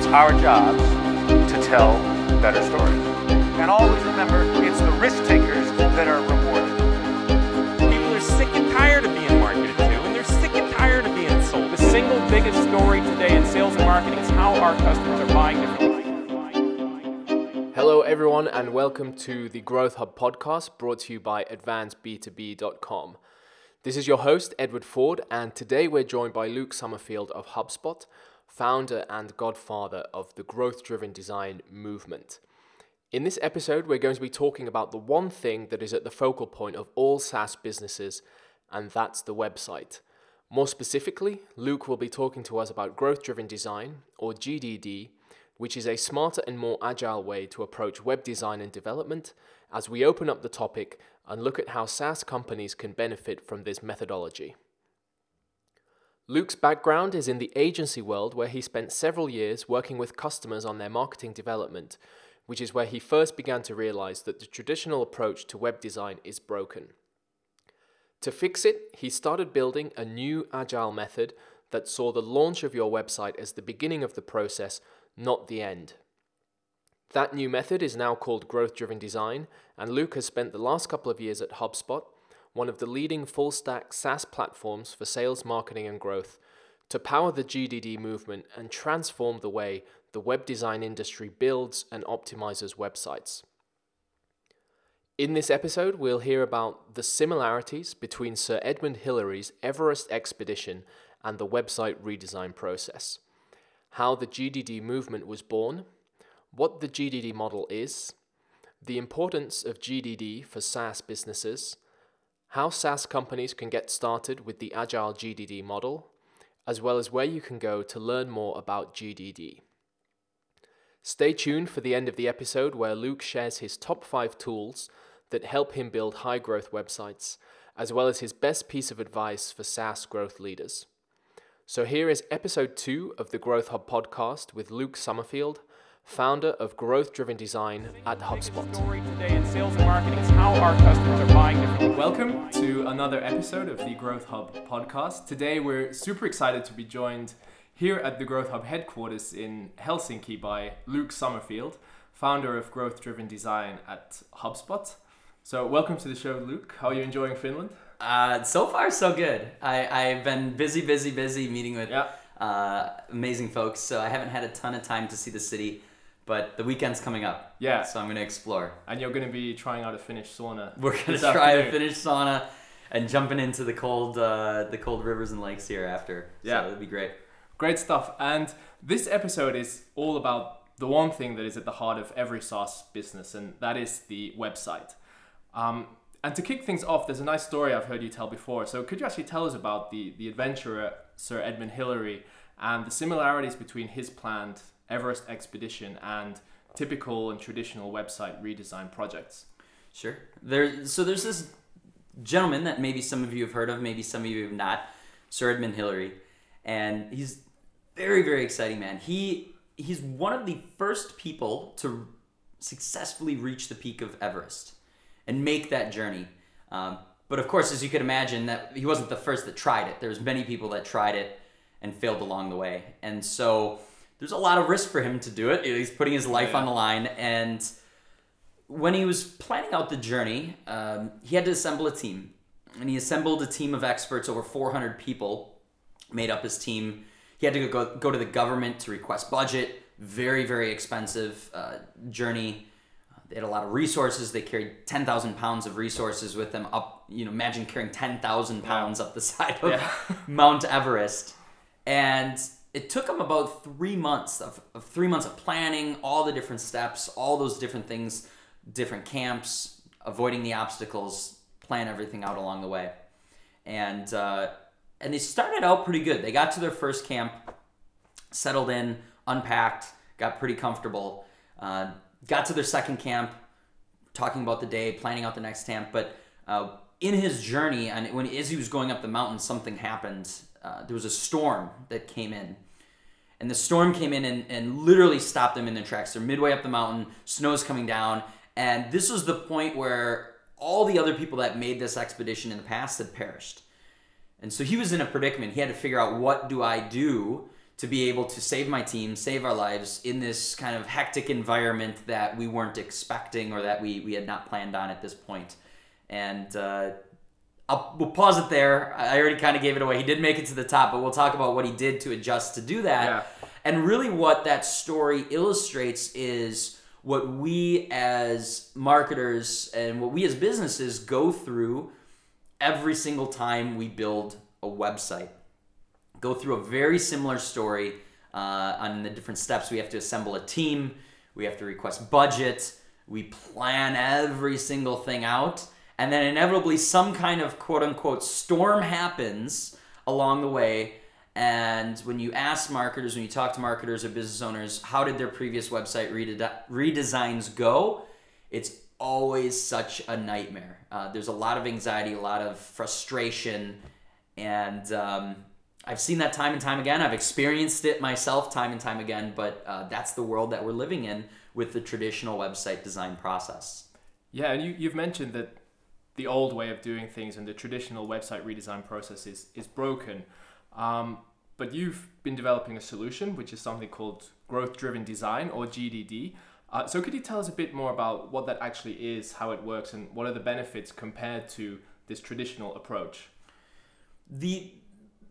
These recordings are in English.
It's our jobs to tell better stories. And always remember, it's the risk takers that are rewarded. People are sick and tired of being marketed to, and they're sick and tired of being sold. The single biggest story today in sales and marketing is how our customers are buying differently. Hello, everyone, and welcome to the Growth Hub podcast brought to you by AdvanceB2B.com. This is your host, Edward Ford, and today we're joined by Luke Summerfield of HubSpot, founder and godfather of the growth driven design movement. In this episode, we're going to be talking about the one thing that is at the focal point of all SaaS businesses, and that's the website. More specifically, Luke will be talking to us about growth driven design, or GDD, which is a smarter and more agile way to approach web design and development as we open up the topic and look at how SaaS companies can benefit from this methodology. Luke's background is in the agency world where he spent several years working with customers on their marketing development, which is where he first began to realize that the traditional approach to web design is broken. To fix it, he started building a new agile method that saw the launch of your website as the beginning of the process, not the end. That new method is now called growth driven design, and Luke has spent the last couple of years at HubSpot, one of the leading full stack SaaS platforms for sales, marketing, and growth, to power the GDD movement and transform the way the web design industry builds and optimizes websites. In this episode, we'll hear about the similarities between Sir Edmund Hillary's Everest expedition and the website redesign process, how the GDD movement was born what the GDD model is, the importance of GDD for SaaS businesses, how SaaS companies can get started with the Agile GDD model, as well as where you can go to learn more about GDD. Stay tuned for the end of the episode where Luke shares his top five tools that help him build high growth websites, as well as his best piece of advice for SaaS growth leaders. So here is episode two of the Growth Hub podcast with Luke Summerfield founder of Growth Driven Design at HubSpot. Welcome to another episode of the Growth Hub podcast. Today we're super excited to be joined here at the Growth Hub headquarters in Helsinki by Luke Summerfield, founder of Growth Driven Design at HubSpot. So, welcome to the show, Luke. How are you enjoying Finland? Uh, so far, so good. I, I've been busy, busy, busy meeting with yeah. uh, amazing folks, so I haven't had a ton of time to see the city but the weekend's coming up. Yeah. So I'm gonna explore. And you're gonna be trying out a Finnish sauna. We're gonna try afternoon. a Finnish sauna and jumping into the cold uh, the cold rivers and lakes here after. Yeah. So it'll be great. Great stuff. And this episode is all about the one thing that is at the heart of every SaaS business, and that is the website. Um, and to kick things off, there's a nice story I've heard you tell before. So could you actually tell us about the, the adventurer Sir Edmund Hillary and the similarities between his planned Everest expedition and typical and traditional website redesign projects? Sure. There. So there's this gentleman that maybe some of you have heard of, maybe some of you have not, Sir Edmund Hillary, and he's very very exciting man. He he's one of the first people to successfully reach the peak of Everest and make that journey. Um, but of course, as you could imagine, that he wasn't the first that tried it. There's many people that tried it and failed along the way, and so there's a lot of risk for him to do it. He's putting his life yeah. on the line. And when he was planning out the journey, um, he had to assemble a team. And he assembled a team of experts, over 400 people made up his team. He had to go, go to the government to request budget. Very, very expensive uh, journey. They had a lot of resources. They carried 10,000 pounds of resources with them up. You know, imagine carrying 10,000 pounds up the side of yeah. Mount Everest. And it took them about three months of, of, three months of planning all the different steps all those different things different camps avoiding the obstacles plan everything out along the way. And uh, and they started out pretty good. They got to their first camp settled in unpacked got pretty comfortable uh, got to their second camp talking about the day planning out the next camp. But uh, in his journey and when as he was going up the mountain something happened uh, there was a storm that came in. And the storm came in and, and literally stopped them in their tracks. They're midway up the mountain, snow's coming down. And this was the point where all the other people that made this expedition in the past had perished. And so he was in a predicament. He had to figure out what do I do to be able to save my team, save our lives in this kind of hectic environment that we weren't expecting or that we, we had not planned on at this point. And uh, I'll, we'll pause it there. I already kind of gave it away. He did make it to the top, but we'll talk about what he did to adjust to do that. Yeah. And really, what that story illustrates is what we as marketers and what we as businesses go through every single time we build a website. Go through a very similar story uh, on the different steps. We have to assemble a team, we have to request budget, we plan every single thing out, and then inevitably some kind of quote unquote storm happens along the way. And when you ask marketers, when you talk to marketers or business owners, how did their previous website rede- redesigns go? It's always such a nightmare. Uh, there's a lot of anxiety, a lot of frustration, and um, I've seen that time and time again. I've experienced it myself time and time again, but uh, that's the world that we're living in with the traditional website design process. Yeah, and you, you've mentioned that the old way of doing things and the traditional website redesign process is, is broken. Um, but you've been developing a solution, which is something called growth driven design or GDD. Uh, so, could you tell us a bit more about what that actually is, how it works, and what are the benefits compared to this traditional approach? the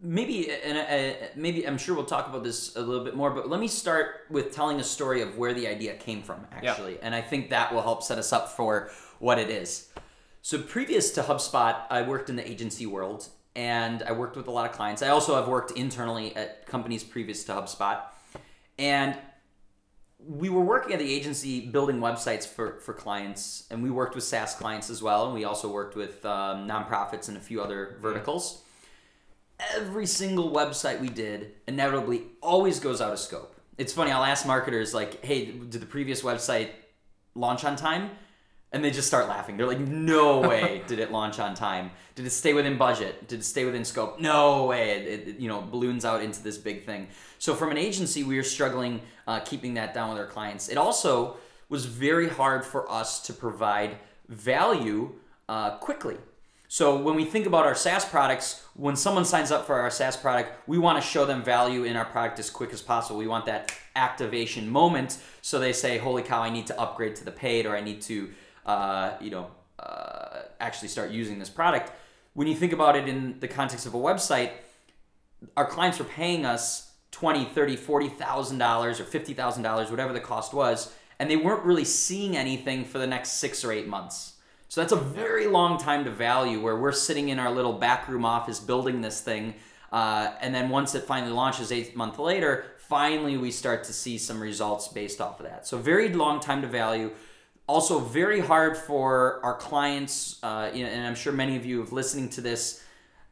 maybe and uh, maybe I'm sure we'll talk about this a little bit more, but let me start with telling a story of where the idea came from actually, and I think that will help set us up for what it is. So previous to HubSpot, I worked in the agency world and I worked with a lot of clients. I also have worked internally at companies previous to HubSpot. And we were working at the agency building websites for, for clients, and we worked with SaaS clients as well, and we also worked with um, nonprofits and a few other verticals. Every single website we did inevitably always goes out of scope. It's funny, I'll ask marketers, like, hey, did the previous website launch on time? And they just start laughing. They're like, no way did it launch on time. Did it stay within budget? Did it stay within scope? No way. It, it you know, balloons out into this big thing. So from an agency, we were struggling uh, keeping that down with our clients. It also was very hard for us to provide value uh, quickly. So when we think about our SaaS products, when someone signs up for our SaaS product, we want to show them value in our product as quick as possible. We want that activation moment so they say, "Holy cow, I need to upgrade to the paid or I need to uh, you know, uh, actually start using this product." When you think about it in the context of a website, our clients were paying us 20, 30, 40,000 dollars or 50,000 dollars, whatever the cost was, and they weren't really seeing anything for the next 6 or 8 months. So that's a very long time to value where we're sitting in our little backroom office building this thing. Uh, and then once it finally launches eight months later, finally we start to see some results based off of that. So very long time to value. Also very hard for our clients, uh, and I'm sure many of you have listening to this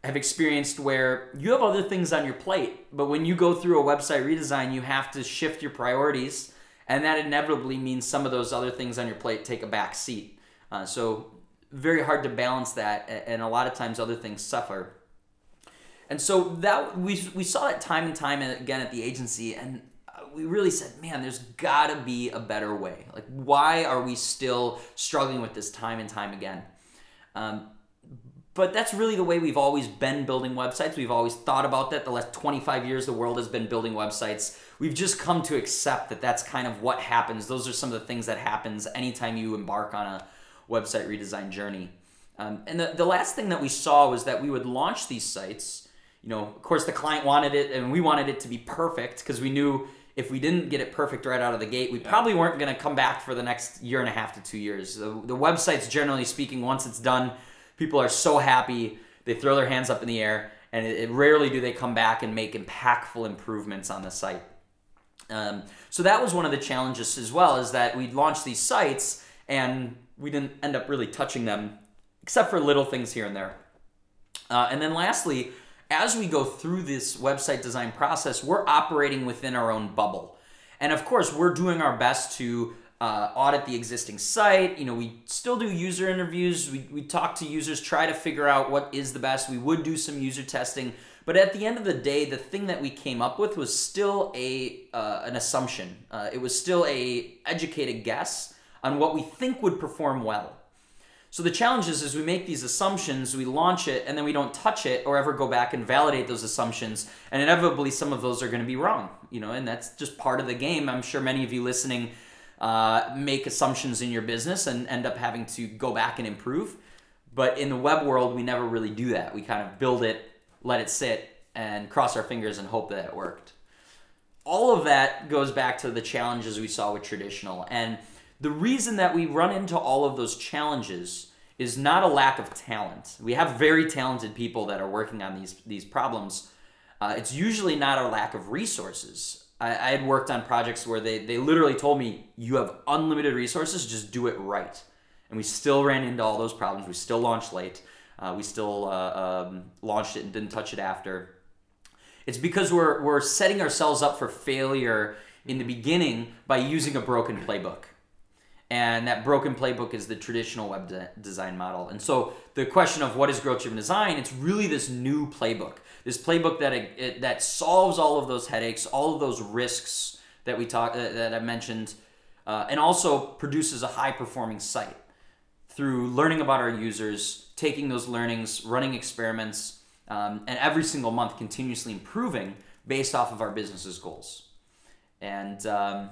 have experienced where you have other things on your plate, but when you go through a website redesign, you have to shift your priorities, and that inevitably means some of those other things on your plate take a back seat. Uh, so very hard to balance that, and a lot of times other things suffer. And so that we we saw that time and time again at the agency, and we really said, man, there's got to be a better way. Like, why are we still struggling with this time and time again? Um, but that's really the way we've always been building websites. We've always thought about that. The last 25 years, the world has been building websites. We've just come to accept that that's kind of what happens. Those are some of the things that happens anytime you embark on a website redesign journey. Um, and the, the last thing that we saw was that we would launch these sites. You know, of course, the client wanted it, and we wanted it to be perfect because we knew if we didn't get it perfect right out of the gate, we probably weren't going to come back for the next year and a half to two years. The, the websites, generally speaking, once it's done, people are so happy they throw their hands up in the air, and it, it rarely do they come back and make impactful improvements on the site. Um, so that was one of the challenges as well, is that we'd launch these sites and we didn't end up really touching them, except for little things here and there. Uh, and then lastly, as we go through this website design process, we're operating within our own bubble. And of course, we're doing our best to uh, audit the existing site. You know, we still do user interviews. We, we talk to users, try to figure out what is the best. We would do some user testing. But at the end of the day, the thing that we came up with was still a uh, an assumption. Uh, it was still a educated guess on what we think would perform well. So the challenge is, is we make these assumptions, we launch it, and then we don't touch it or ever go back and validate those assumptions. And inevitably, some of those are going to be wrong, you know, and that's just part of the game. I'm sure many of you listening uh, make assumptions in your business and end up having to go back and improve. But in the web world, we never really do that. We kind of build it, let it sit, and cross our fingers and hope that it worked. All of that goes back to the challenges we saw with traditional. And the reason that we run into all of those challenges is not a lack of talent. We have very talented people that are working on these these problems. Uh, it's usually not a lack of resources. I, I had worked on projects where they, they literally told me, you have unlimited resources, just do it right. And we still ran into all those problems. We still launched late. Uh, we still uh, um, launched it and didn't touch it after. It's because we're, we're setting ourselves up for failure in the beginning by using a broken playbook and that broken playbook is the traditional web de- design model. And so the question of what is growth driven design, it's really this new playbook, this playbook that it, it, that solves all of those headaches, all of those risks that we talk uh, that I mentioned, uh, and also produces a high performing site through learning about our users, taking those learnings, running experiments, um, and every single month continuously improving based off of our business's goals. And um,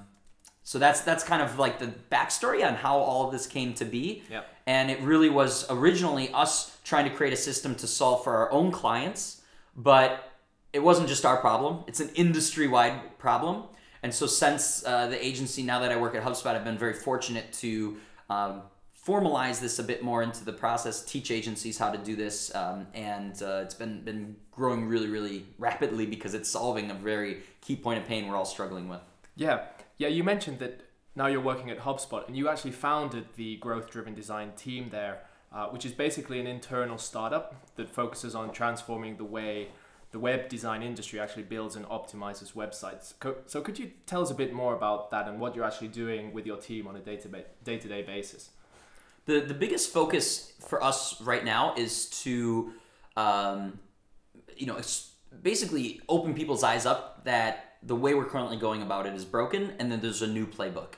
so that's that's kind of like the backstory on how all of this came to be. Yep. And it really was originally us trying to create a system to solve for our own clients, but it wasn't just our problem. It's an industry-wide problem. And so since uh, the agency, now that I work at HubSpot, I've been very fortunate to um, formalize this a bit more into the process, teach agencies how to do this, um, and uh, it's been been growing really, really rapidly because it's solving a very key point of pain we're all struggling with. Yeah, yeah. You mentioned that now you're working at HubSpot, and you actually founded the growth-driven design team there, uh, which is basically an internal startup that focuses on transforming the way the web design industry actually builds and optimizes websites. So, could you tell us a bit more about that and what you're actually doing with your team on a day-to-day basis? The the biggest focus for us right now is to, um, you know, basically open people's eyes up that the way we're currently going about it is broken, and then there's a new playbook.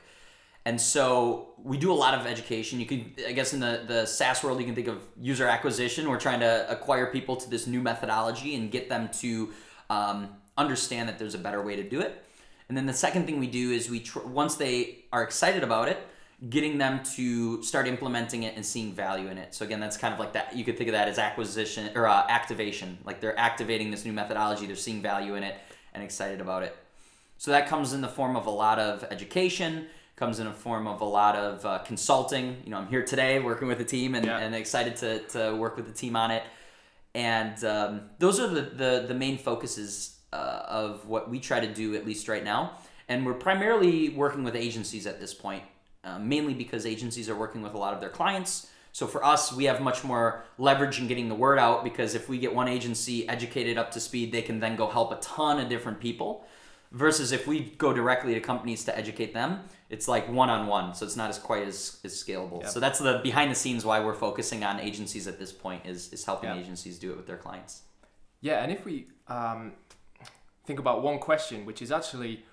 And so we do a lot of education. You can, I guess, in the, the SaaS world, you can think of user acquisition. We're trying to acquire people to this new methodology and get them to um, understand that there's a better way to do it. And then the second thing we do is we, tr- once they are excited about it, getting them to start implementing it and seeing value in it. So again, that's kind of like that. You could think of that as acquisition or uh, activation. Like they're activating this new methodology, they're seeing value in it, and excited about it. So that comes in the form of a lot of education, comes in a form of a lot of uh, consulting. You know, I'm here today working with a team and, yeah. and excited to, to work with the team on it. And um, those are the, the, the main focuses uh, of what we try to do, at least right now. And we're primarily working with agencies at this point, uh, mainly because agencies are working with a lot of their clients. So for us, we have much more leverage in getting the word out because if we get one agency educated up to speed, they can then go help a ton of different people. Versus if we go directly to companies to educate them, it's like one on one, so it's not as quite as, as scalable. Yep. So that's the behind the scenes why we're focusing on agencies at this point is is helping yep. agencies do it with their clients. Yeah, and if we um, think about one question, which is actually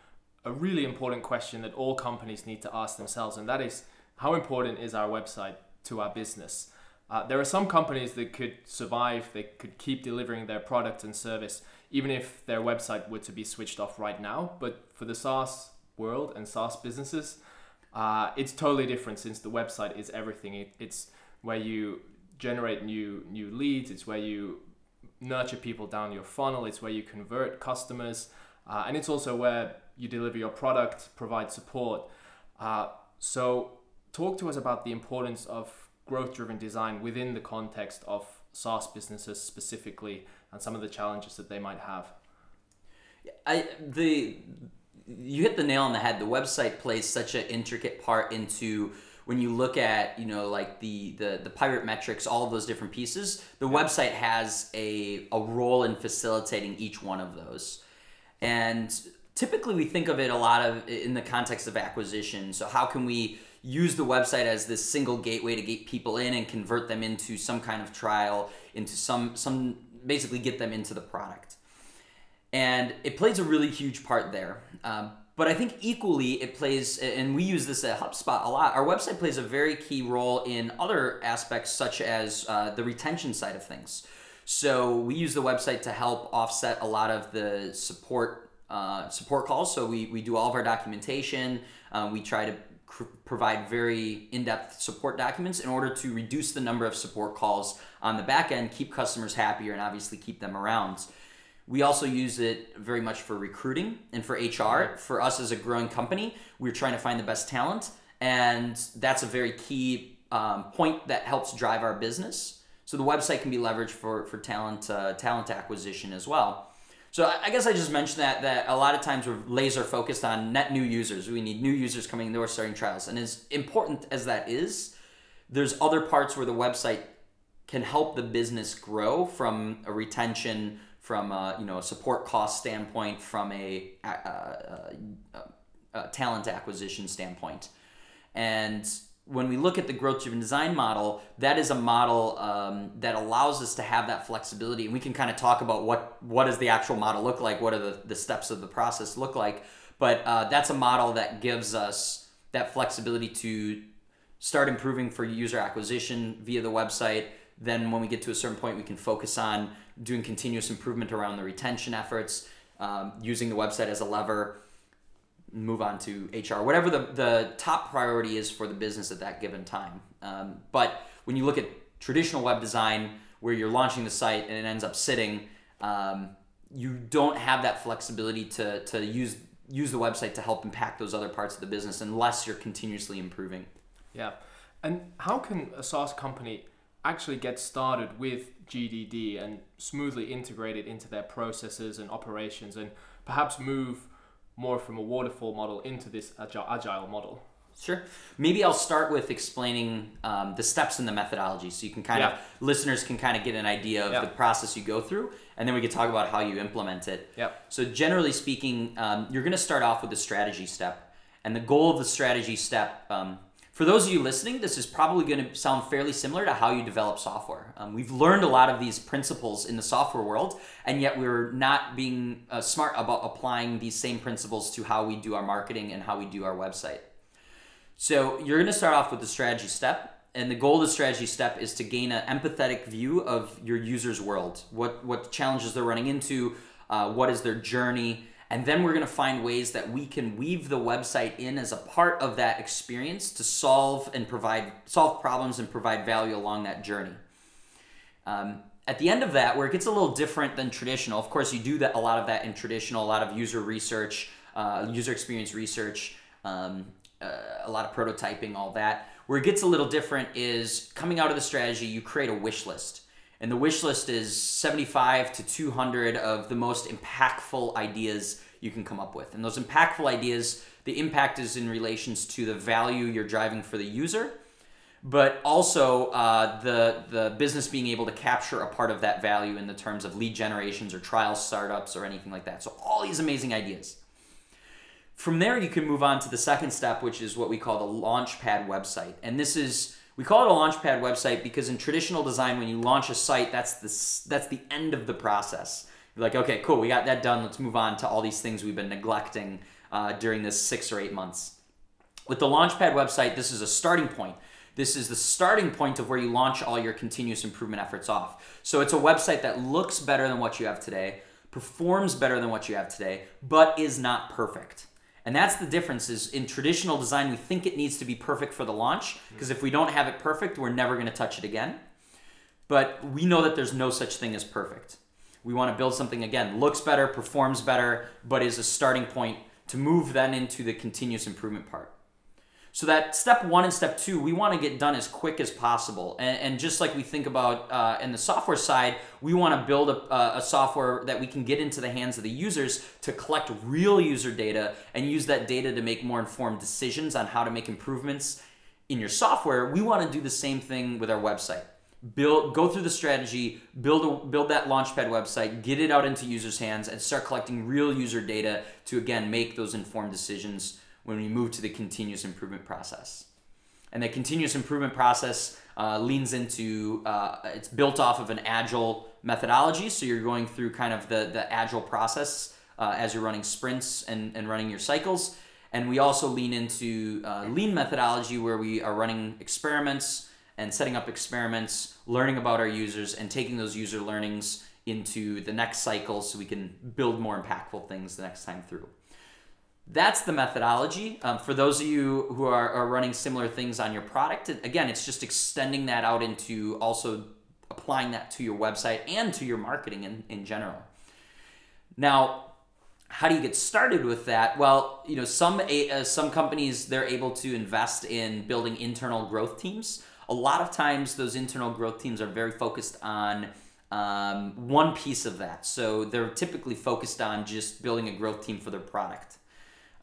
a really important question that all companies need to ask themselves, and that is how important is our website to our business. Uh, there are some companies that could survive, they could keep delivering their product and service, even if their website were to be switched off right now. But for the SaaS world and SaaS businesses, uh, it's totally different since the website is everything. It, it's where you generate new new leads. It's where you nurture people down your funnel. It's where you convert customers, uh, and it's also where you deliver your product, provide support. Uh, so talk to us about the importance of growth driven design within the context of SaaS businesses specifically and some of the challenges that they might have. I the you hit the nail on the head. The website plays such an intricate part into when you look at you know like the the the pirate metrics, all of those different pieces. The yeah. website has a a role in facilitating each one of those, and typically we think of it a lot of in the context of acquisition. So how can we use the website as this single gateway to get people in and convert them into some kind of trial, into some some basically get them into the product. And it plays a really huge part there. Um, but I think equally it plays, and we use this at HubSpot a lot. Our website plays a very key role in other aspects, such as uh, the retention side of things. So we use the website to help offset a lot of the support uh, support calls. So we, we do all of our documentation. Uh, we try to cr- provide very in-depth support documents in order to reduce the number of support calls on the back end, keep customers happier, and obviously keep them around. We also use it very much for recruiting and for HR. For us as a growing company, we're trying to find the best talent, and that's a very key um, point that helps drive our business. So the website can be leveraged for for talent uh, talent acquisition as well. So I guess I just mentioned that that a lot of times we're laser focused on net new users. We need new users coming into our starting trials, and as important as that is, there's other parts where the website can help the business grow from a retention, from a, you know a support cost standpoint, from a, a, a, a talent acquisition standpoint, and when we look at the growth driven design model, that is a model um, that allows us to have that flexibility. And we can kind of talk about what, what does the actual model look like? What are the, the steps of the process look like? But uh, that's a model that gives us that flexibility to start improving for user acquisition via the website. Then, when we get to a certain point, we can focus on doing continuous improvement around the retention efforts, um, using the website as a lever move on to HR, whatever the, the top priority is for the business at that given time. Um, but when you look at traditional web design, where you're launching the site and it ends up sitting, um, you don't have that flexibility to, to use use the website to help impact those other parts of the business unless you're continuously improving. Yeah. And how can a SaaS company actually get started with GDD and smoothly integrate it into their processes and operations and perhaps move more from a waterfall model into this agile, agile model? Sure. Maybe I'll start with explaining um, the steps in the methodology, so you can kind Yeah. of listeners can kind of get an idea of Yeah. the process you go through, and then we can talk about how you implement it. Yep. So generally speaking, um, you're going to start off with the strategy step, and the goal of the strategy step. Um, for those of you listening, this is probably going to sound fairly similar to how you develop software. Um, we've learned a lot of these principles in the software world, and yet we're not being uh, smart about applying these same principles to how we do our marketing and how we do our website. So you're going to start off with the strategy step, and the goal of the strategy step is to gain an empathetic view of your user's world. What what challenges they're running into, uh, what is their journey, and then we're going to find ways that we can weave the website in as a part of that experience to solve and provide solve problems and provide value along that journey. Um, at the end of that, where it gets a little different than traditional, of course, you do that a lot of that in traditional, a lot of user research, uh, user experience research, um, uh, a lot of prototyping, all that. Where it gets a little different is coming out of the strategy, you create a wish list. And the wish list is 75 to 200 of the most impactful ideas you can come up with. And those impactful ideas, the impact is in relations to the value you're driving for the user but also uh, the the business being able to capture a part of that value in the terms of lead generations or trial startups or anything like that. So all these amazing ideas. From there, you can move on to the second step, which is what we call the Launchpad website, and this is we call it a Launchpad website because in traditional design, when you launch a site, that's the that's the end of the process. You're like, okay, cool, we got that done. Let's move on to all these things we've been neglecting uh, during this six or eight months. With the Launchpad website, this is a starting point. This is the starting point of where you launch all your continuous improvement efforts off. So it's a website that looks better than what you have today, performs better than what you have today, but is not perfect. And that's the difference is in traditional design we think it needs to be perfect for the launch mm-hmm. because if we don't have it perfect, we're never going to touch it again. But we know that there's no such thing as perfect. We want to build something again, looks better, performs better, but is a starting point to move then into the continuous improvement part. So that step one and step two, we want to get done as quick as possible. And, and just like we think about uh, in the software side, we want to build a, a software that we can get into the hands of the users to collect real user data and use that data to make more informed decisions on how to make improvements in your software. We want to do the same thing with our website. Build, go through the strategy, build a, build that Launchpad website, get it out into users' hands, and start collecting real user data to again make those informed decisions when we move to the continuous improvement process. And the continuous improvement process uh, leans into uh, it's built off of an agile methodology. So you're going through kind of the the agile process uh, as you're running sprints and, and running your cycles. And we also lean into uh, lean methodology where we are running experiments and setting up experiments, learning about our users, and taking those user learnings into the next cycle so we can build more impactful things the next time through. That's the methodology. Um, for those of you who are, are running similar things on your product, again, it's just extending that out into also applying that to your website and to your marketing in, in general. Now, how do you get started with that? Well, you know, some uh, some companies they're able to invest in building internal growth teams. A lot of times, those internal growth teams are very focused on um, one piece of that. So they're typically focused on just building a growth team for their product.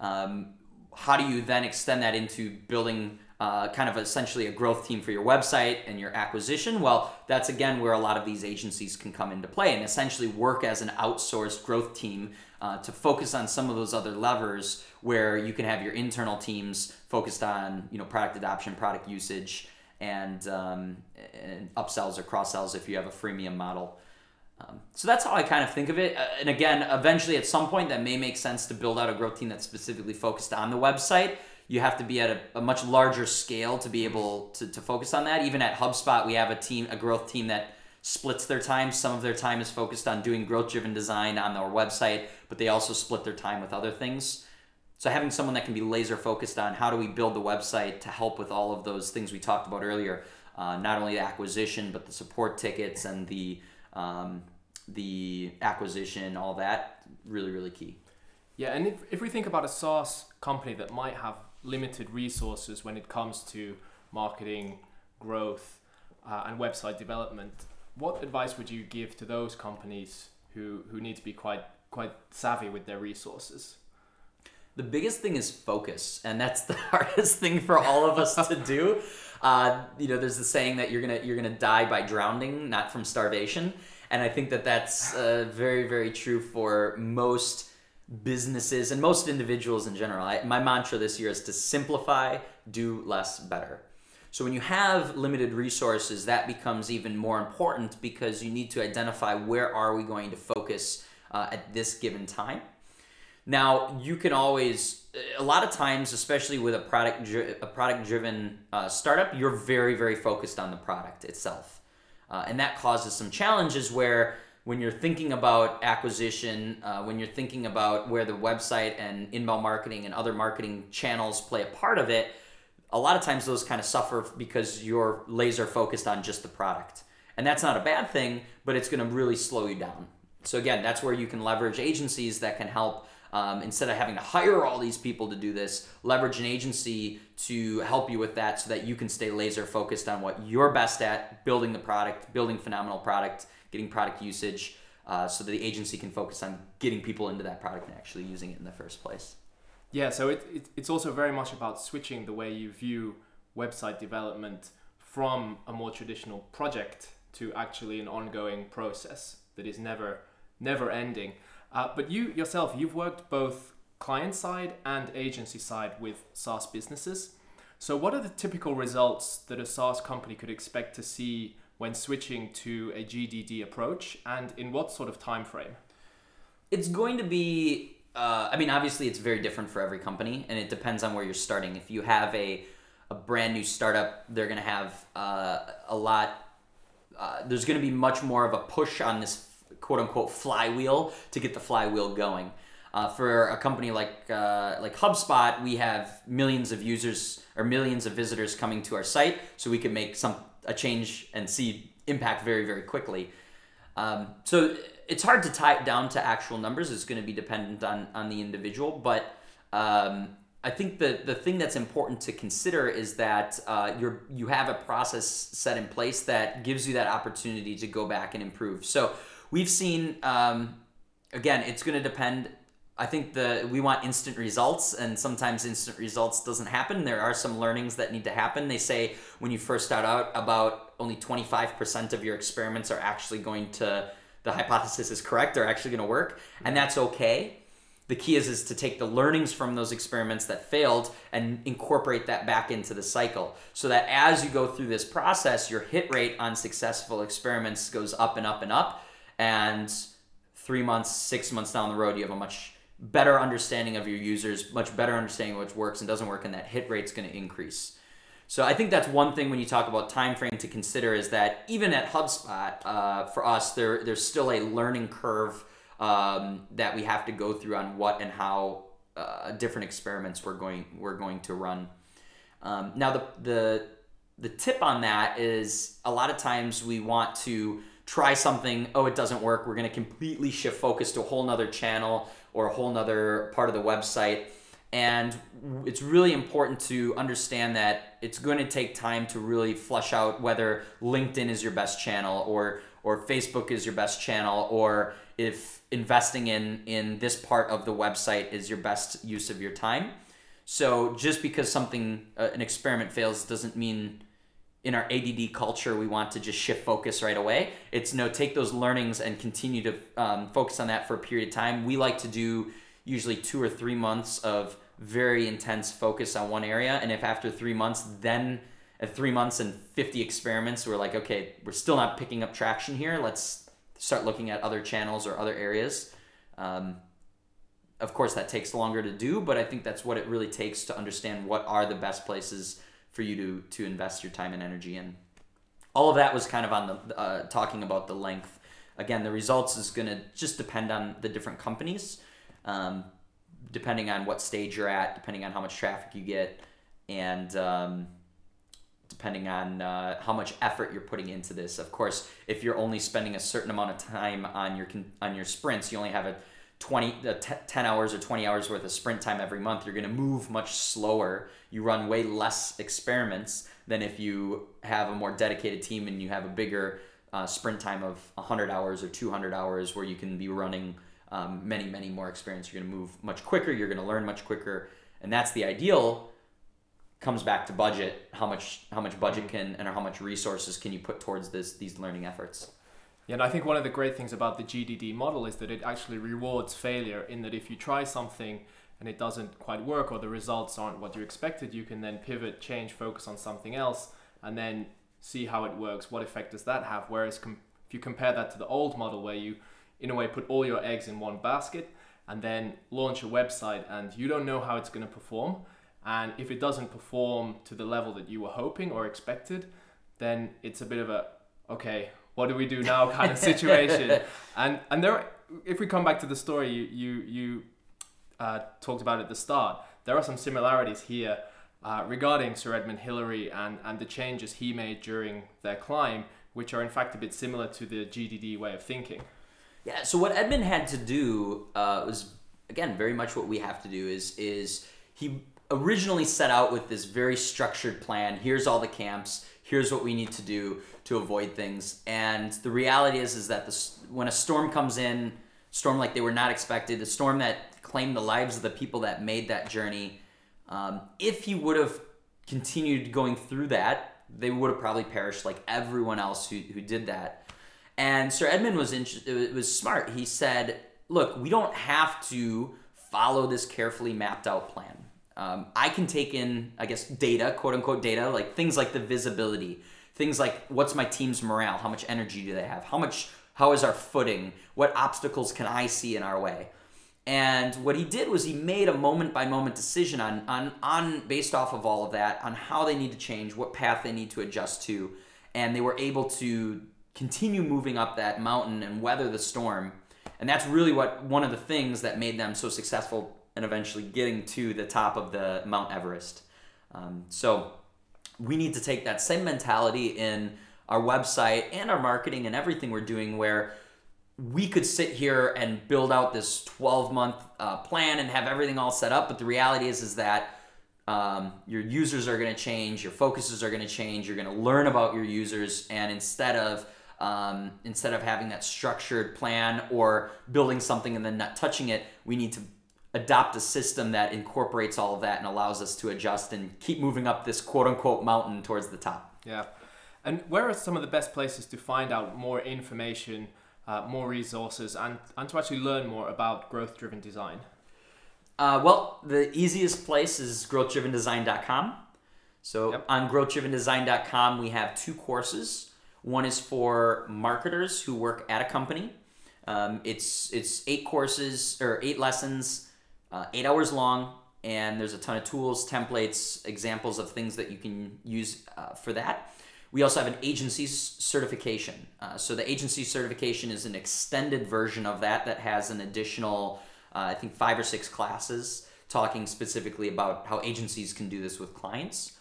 Um, how do you then extend that into building uh, kind of essentially a growth team for your website and your acquisition? Well, that's again where a lot of these agencies can come into play and essentially work as an outsourced growth team uh, to focus on some of those other levers where you can have your internal teams focused on you know product adoption, product usage, and, um, and upsells or cross sells if you have a freemium model. Um, so that's how I kind of think of it. Uh, and again, eventually at some point that may make sense to build out a growth team that's specifically focused on the website. You have to be at a, a much larger scale to be able to, to focus on that. Even at HubSpot, we have a team, a growth team that splits their time. Some of their time is focused on doing growth driven design on our website, but they also split their time with other things. So having someone that can be laser focused on how do we build the website to help with all of those things we talked about earlier, uh, not only the acquisition but the support tickets and the um, the acquisition, all that, really really key. Yeah, and if, if we think about a SaaS company that might have limited resources when it comes to marketing, growth, uh, and website development, what advice would you give to those companies who, who need to be quite quite savvy with their resources? The biggest thing is focus, and that's the hardest thing for all of us to do. Uh, you know, there's the saying that you're gonna you're gonna die by drowning, not from starvation, and I think that that's uh, very very true for most businesses and most individuals in general. I, my mantra this year is to simplify, do less, better. So when you have limited resources, that becomes even more important because you need to identify where are we going to focus uh, at this given time now you can always, a lot of times, especially with a product a product driven uh, startup, you're very very focused on the product itself, uh, and that causes some challenges where when you're thinking about acquisition, uh, when you're thinking about where the website and inbound marketing and other marketing channels play a part of it, a lot of times those kind of suffer because you're laser focused on just the product. And that's not a bad thing, but it's going to really slow you down. So, again, that's where you can leverage agencies that can help um, instead of having to hire all these people to do this, leverage an agency to help you with that so that you can stay laser focused on what you're best at building the product, building phenomenal product, getting product usage, uh, so that the agency can focus on getting people into that product and actually using it in the first place. Yeah, so it, it, it's also very much about switching the way you view website development from a more traditional project to actually an ongoing process that is never never ending. Uh, but you yourself, you've worked both client side and agency side with SaaS businesses. So, what are the typical results that a SaaS company could expect to see when switching to a GDD approach, and in what sort of time frame? It's going to be. Uh, I mean, obviously, it's very different for every company, and it depends on where you're starting. If you have a a brand new startup, they're going to have uh, a lot. Uh, there's going to be much more of a push on this quote unquote flywheel to get the flywheel going. Uh, for a company like uh, like HubSpot, we have millions of users or millions of visitors coming to our site, so we can make some a change and see impact very very quickly. Um, so it's hard to tie it down to actual numbers. It's going to be dependent on on the individual, but um, I think the the thing that's important to consider is that uh, you're you have a process set in place that gives you that opportunity to go back and improve. So we've seen um, again it's going to depend i think the we want instant results and sometimes instant results doesn't happen. There are some learnings that need to happen. They say when you first start out about only 25% of your experiments are actually going to the hypothesis is correct they're actually going to work and that's okay. The key is is to take the learnings from those experiments that failed and incorporate that back into the cycle so that as you go through this process your hit rate on successful experiments goes up and up and up and three months, six months down the road, you have a much better understanding of your users, much better understanding what works and doesn't work, and that hit rate's going to increase. So I think that's one thing when you talk about time frame to consider is that even at HubSpot, uh, for us, there there's still a learning curve um, that we have to go through on what and how uh, different experiments we're going we're going to run. Um, now the the the tip on that is a lot of times we want to try something oh it doesn't work we're going to completely shift focus to a whole nother channel or a whole nother part of the website. And it's really important to understand that it's going to take time to really flush out whether linkedin is your best channel or or facebook is your best channel or if investing in in this part of the website is your best use of your time. So just because something uh, an experiment fails doesn't mean in our ADD culture, we want to just shift focus right away. It's no, take those learnings and continue to um, focus on that for a period of time. We like to do usually two or three months of very intense focus on one area. And if after three months, then at three months and 50 experiments, we're like, okay, we're still not picking up traction here. Let's start looking at other channels or other areas. Um, of course, that takes longer to do, but I think that's what it really takes to understand what are the best places for you to to invest your time and energy in. All of that was kind of on the uh, talking about the length. Again, the results is going to just depend on the different companies, um, depending on what stage you're at, depending on how much traffic you get, and um, depending on uh, how much effort you're putting into this. Of course, if you're only spending a certain amount of time on your on your sprints, you only have a 20 uh, 10 hours or 20 hours worth of sprint time every month you're going to move much slower. You run way less experiments than if you have a more dedicated team and you have a bigger uh, sprint time of 100 hours or 200 hours where you can be running um, many many more experiments you're going to move much quicker you're going to learn much quicker and that's the ideal. Comes back to budget. How much how much budget can and how much resources can you put towards this these learning efforts yeah, and I think one of the great things about the GDD model is that it actually rewards failure in that if you try something and it doesn't quite work or the results aren't what you expected, you can then pivot, change, focus on something else, and then see how it works. What effect does that have? Whereas com- if you compare that to the old model where you, in a way, put all your eggs in one basket and then launch a website and you don't know how it's going to perform. And if it doesn't perform to the level that you were hoping or expected, then it's a bit of a okay, what do we do now kind of situation. and and there, if we come back to the story you you, you uh, talked about at the start, there are some similarities here uh, regarding Sir Edmund Hillary and and the changes he made during their climb, which are in fact a bit similar to the GDD way of thinking. Yeah. So what Edmund had to do uh, was again very much what we have to do is is he originally set out with this very structured plan. Here's all the camps. Here's what we need to do to avoid things. And the reality is, is that this, when a storm comes in, storm like they were not expected, a storm that claimed the lives of the people that made that journey, um, if he would have continued going through that, they would have probably perished like everyone else who, who did that. And Sir Edmund was in, it was smart. He said, "Look, we don't have to follow this carefully mapped out plan. Um, I can take in, I guess, data, quote unquote data, like things like the visibility, things like what's my team's morale how much energy do they have how much how is our footing what obstacles can i see in our way? And what he did was he made a moment by moment decision on on on based off of all of that on how they need to change what path they need to adjust to and they were able to continue moving up that mountain and weather the storm. And that's really what one of the things that made them so successful and eventually getting to the top of the mount everest. Um, so we need to take that same mentality in our website and our marketing and everything we're doing where we could sit here and build out this 12 month uh, plan and have everything all set up but the reality is is that um, your users are going to change your focuses are going to change you're going to learn about your users and instead of um, instead of having that structured plan or building something and then not touching it we need to adopt a system that incorporates all of that and allows us to adjust and keep moving up this quote unquote mountain towards the top. Yeah. And where are some of the best places to find out more information, uh, more resources, and, and to actually learn more about growth driven design? Uh, well, the easiest place is growthdrivendesign.com. So yep. on growthdrivendesign.com, we have two courses. One is for marketers who work at a company Um, it's it's eight courses or eight lessons, uh, eight hours long, and there's a ton of tools, templates, examples of things that you can use uh, for that. We also have an agency certification. Uh, so the agency certification is an extended version of that that has an additional, uh, I think, five or six classes talking specifically about how agencies can do this with clients.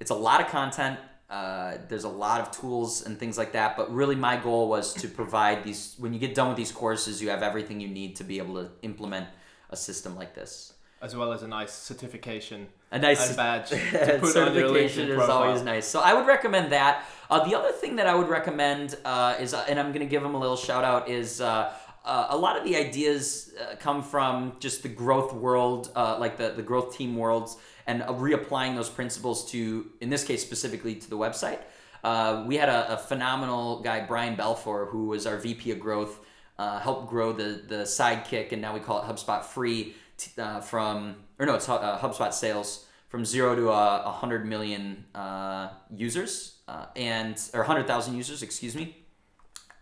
It's a lot of content. Uh, there's a lot of tools and things like that, but really my goal was to provide these. When you get done with these courses, you have everything you need to be able to implement a system like this as well as a nice certification, a nice and badge to put on your LinkedIn is profile. always nice. So I would recommend that. Uh, the other thing that I would recommend uh, is, uh, and I'm going to give them a little shout out, is uh, uh, a lot of the ideas uh, come from just the growth world, uh, like the, the growth team worlds, and uh, reapplying those principles to, in this case specifically, to the website. Uh, we had a, a phenomenal guy, Brian Balfour, who was our VP of growth, uh, grow the the Sidekick, and now we call it HubSpot Free t- uh, from, or no, it's uh, HubSpot Sales from zero to uh, a hundred million uh, users, uh, and or hundred thousand users, excuse me,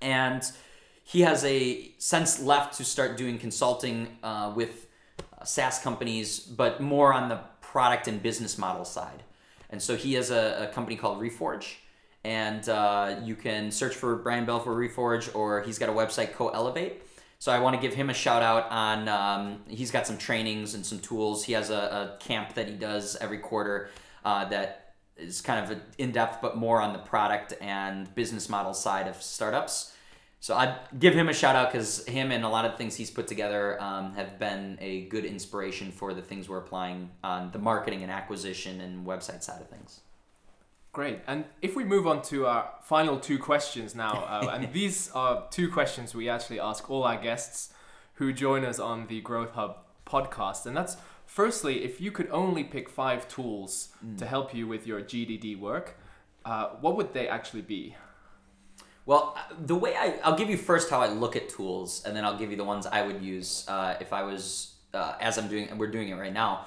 and he has a since left to start doing consulting with SaaS companies, but more on the product and business model side. And so he has a, a company called Reforge, and uh, you can search for Brian Balfour Reforge, or he's got a website, Coelevate. So I want to give him a shout out on. Um, he's got some trainings and some tools. He has a, a camp that he does every quarter uh, that is kind of in depth, but more on the product and business model side of startups. So I'd give him a shout out because him and a lot of things he's put together um, have been a good inspiration for the things we're applying on the marketing and acquisition and website side of things. Great. And if we move on to our final two questions now, uh, and these are two questions we actually ask all our guests who join us on the Growth Hub podcast. And that's firstly, if you could only pick five tools to help you with your GDD work, uh, what would they actually be? Well, uh, the way I, I'll give you first how I look at tools, and then I'll give you the ones I would use uh, if I was, uh, as I'm doing, and we're doing it right now.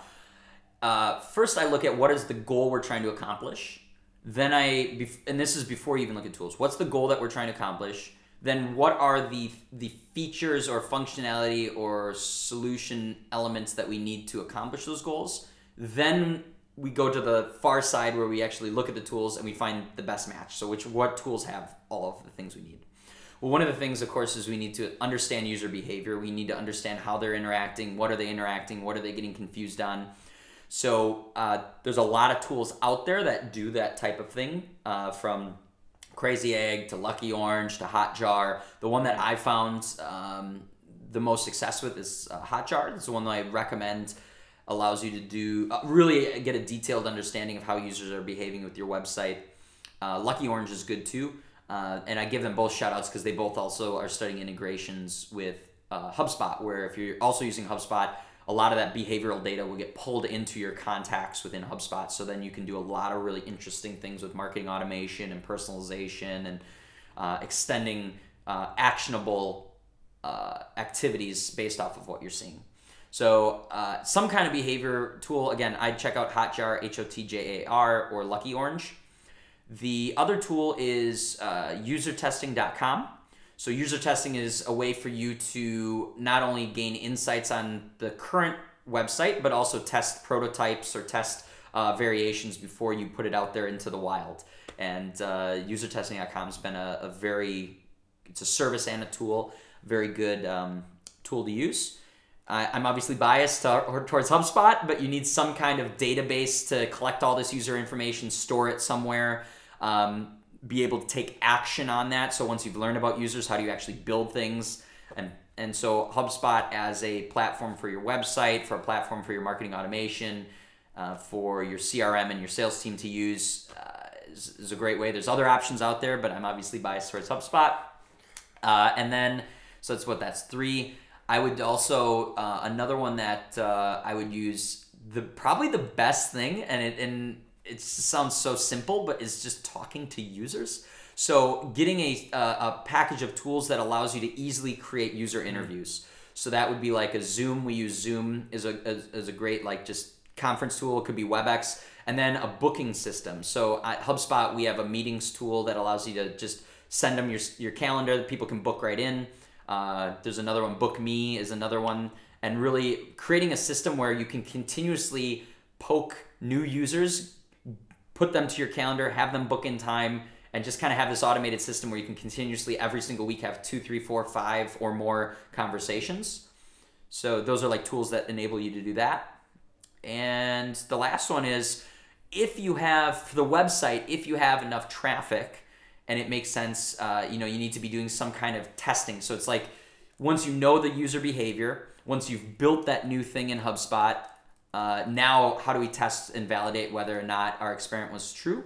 Uh, first, I look at what is the goal we're trying to accomplish. Then I, and this is before you even look at tools. What's the goal that we're trying to accomplish? Then what are the the features or functionality or solution elements that we need to accomplish those goals? Then we go to the far side where we actually look at the tools and we find the best match. So which what tools have all of the things we need? Well, one of the things, of course, is we need to understand user behavior. We need to understand how they're interacting. What are they interacting? What are they getting confused on? So uh, there's a lot of tools out there that do that type of thing, uh, from Crazy Egg to Lucky Orange to Hotjar. The one that I found um, the most success with is uh, Hotjar. It's the one that I recommend. Allows you to do uh, really get a detailed understanding of how users are behaving with your website. Uh, Lucky Orange is good too, uh, and I give them both shout outs because they both also are studying integrations with HubSpot. Where if you're also using HubSpot, a lot of that behavioral data will get pulled into your contacts within HubSpot. So then you can do a lot of really interesting things with marketing automation and personalization and uh, extending uh, actionable uh, activities based off of what you're seeing. So uh, some kind of behavior tool. Again, I'd check out Hotjar, H O T J A R, or Lucky Orange. The other tool is uh, usertesting.com. So user testing is a way for you to not only gain insights on the current website, but also test prototypes or test uh, variations before you put it out there into the wild. And uh, usertesting.com has been a, a very, it's a service and a tool, very good um, tool to use. I, I'm obviously biased to, towards HubSpot, but you need some kind of database to collect all this user information, store it somewhere, um, be able to take action on that. So once you've learned about users, how do you actually build things? And and so HubSpot as a platform for your website, for a platform for your marketing automation, uh, for your CRM and your sales team to use uh, is, is a great way. There's other options out there, but I'm obviously biased towards HubSpot. Uh, and then, so that's what that's three. I would also uh, another one that uh, I would use the probably the best thing, and it and it sounds so simple, but it's just talking to users. So getting a a, a package of tools that allows you to easily create user interviews. So that would be like a Zoom. We use Zoom is a is, is a great like just conference tool. It could be WebEx, and then a booking system. So at HubSpot, we have a meetings tool that allows you to just send them your your calendar. People can book right in. Uh, there's another one, Book Me is another one, and really creating a system where you can continuously poke new users, put them to your calendar, have them book in time, and just kind of have this automated system where you can continuously every single week have two, three, four, five, or more conversations. So those are like tools that enable you to do that. And the last one is if you have for the website, if you have enough traffic and it makes sense, uh, you know, you need to be doing some kind of testing. So it's like once you know the user behavior, once you've built that new thing in HubSpot, uh, now how do we test and validate whether or not our experiment was true?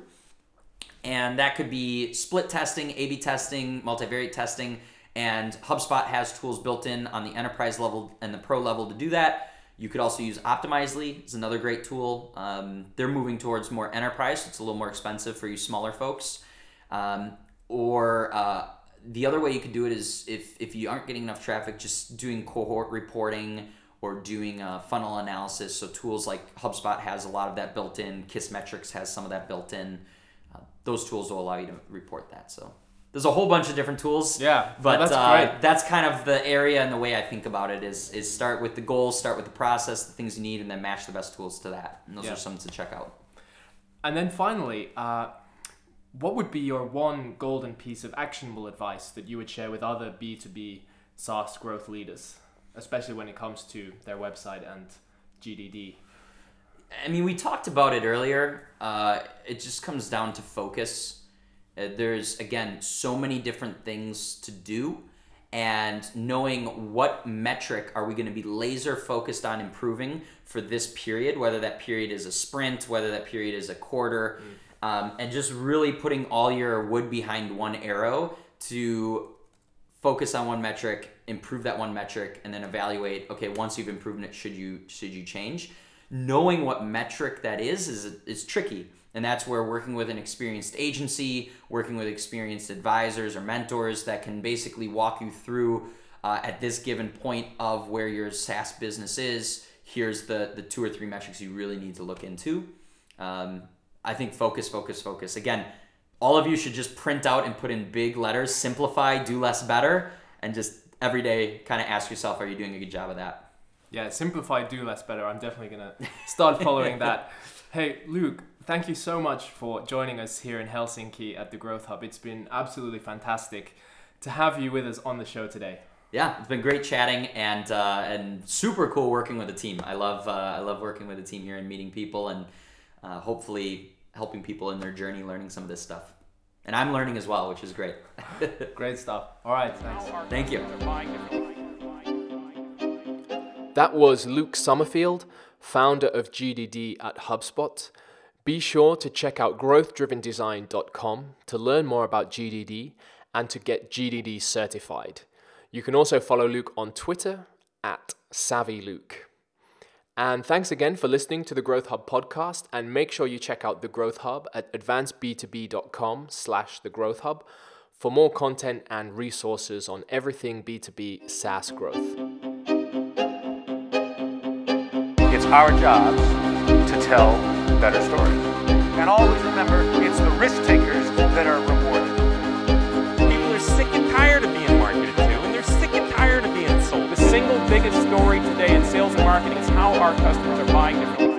And that could be split testing, A B testing, multivariate testing. And HubSpot has tools built in on the enterprise level and the pro level to do that. You could also use Optimizely, it's another great tool. Um, they're moving towards more enterprise, so it's a little more expensive for you smaller folks. Um, or uh, the other way you could do it is if, if you aren't getting enough traffic, just doing cohort reporting or doing a funnel analysis. So tools like HubSpot has a lot of that built in. Kissmetrics has some of that built in. Uh, those tools will allow you to report that. So there's a whole bunch of different tools. Yeah, but that's uh, that's kind of the area and the way I think about it is is start with the goals, start with the process, the things you need, and then match the best tools to that. And those Yeah. are some to check out. And then finally, uh, what would be your one golden piece of actionable advice that you would share with other B2B SaaS growth leaders, especially when it comes to their website and GDD? I mean, we talked about it earlier. Uh, it just comes down to focus. Uh, there's again so many different things to do, and knowing what metric are we going to be laser focused on improving for this period, whether that period is a sprint, whether that period is a quarter, um, and just really putting all your wood behind one arrow to focus on one metric, improve that one metric, and then evaluate. Okay, once you've improved it, should you should you change? Knowing what metric that is is is tricky, and that's where working with an experienced agency, working with experienced advisors or mentors that can basically walk you through uh, at this given point of where your SaaS business is. Here's the the two or three metrics you really need to look into. Um, I think focus, focus, focus. Again, all of you should just print out and put in big letters, simplify, do less better, and just every day kind of ask yourself, are you doing a good job of that? Yeah, simplify, do less better. I'm definitely going to start following that. Hey, Luke, thank you so much for joining us here in Helsinki at the Growth Hub. It's been absolutely fantastic to have you with us on the show today. Yeah, it's been great chatting and uh, and super cool working with the team. I love uh, I love working with the team here and meeting people and uh, hopefully helping people in their journey learning some of this stuff. And I'm learning as well, which is great. Great stuff. All right, thanks. Thank you. customers are buying differently. That was Luke Summerfield, founder of GDD at HubSpot. Be sure to check out growthdrivendesign.com to learn more about GDD and to get GDD certified. You can also follow Luke on Twitter at SavvyLuke. And thanks again for listening to the Growth Hub podcast and make sure you check out the Growth Hub at advanceb2b.com slash the Growth Hub for more content and resources on everything B2B SaaS growth. It's our job to tell better stories. And always remember, it's the risk takers that are single biggest story today in sales and marketing is how our customers are buying differently.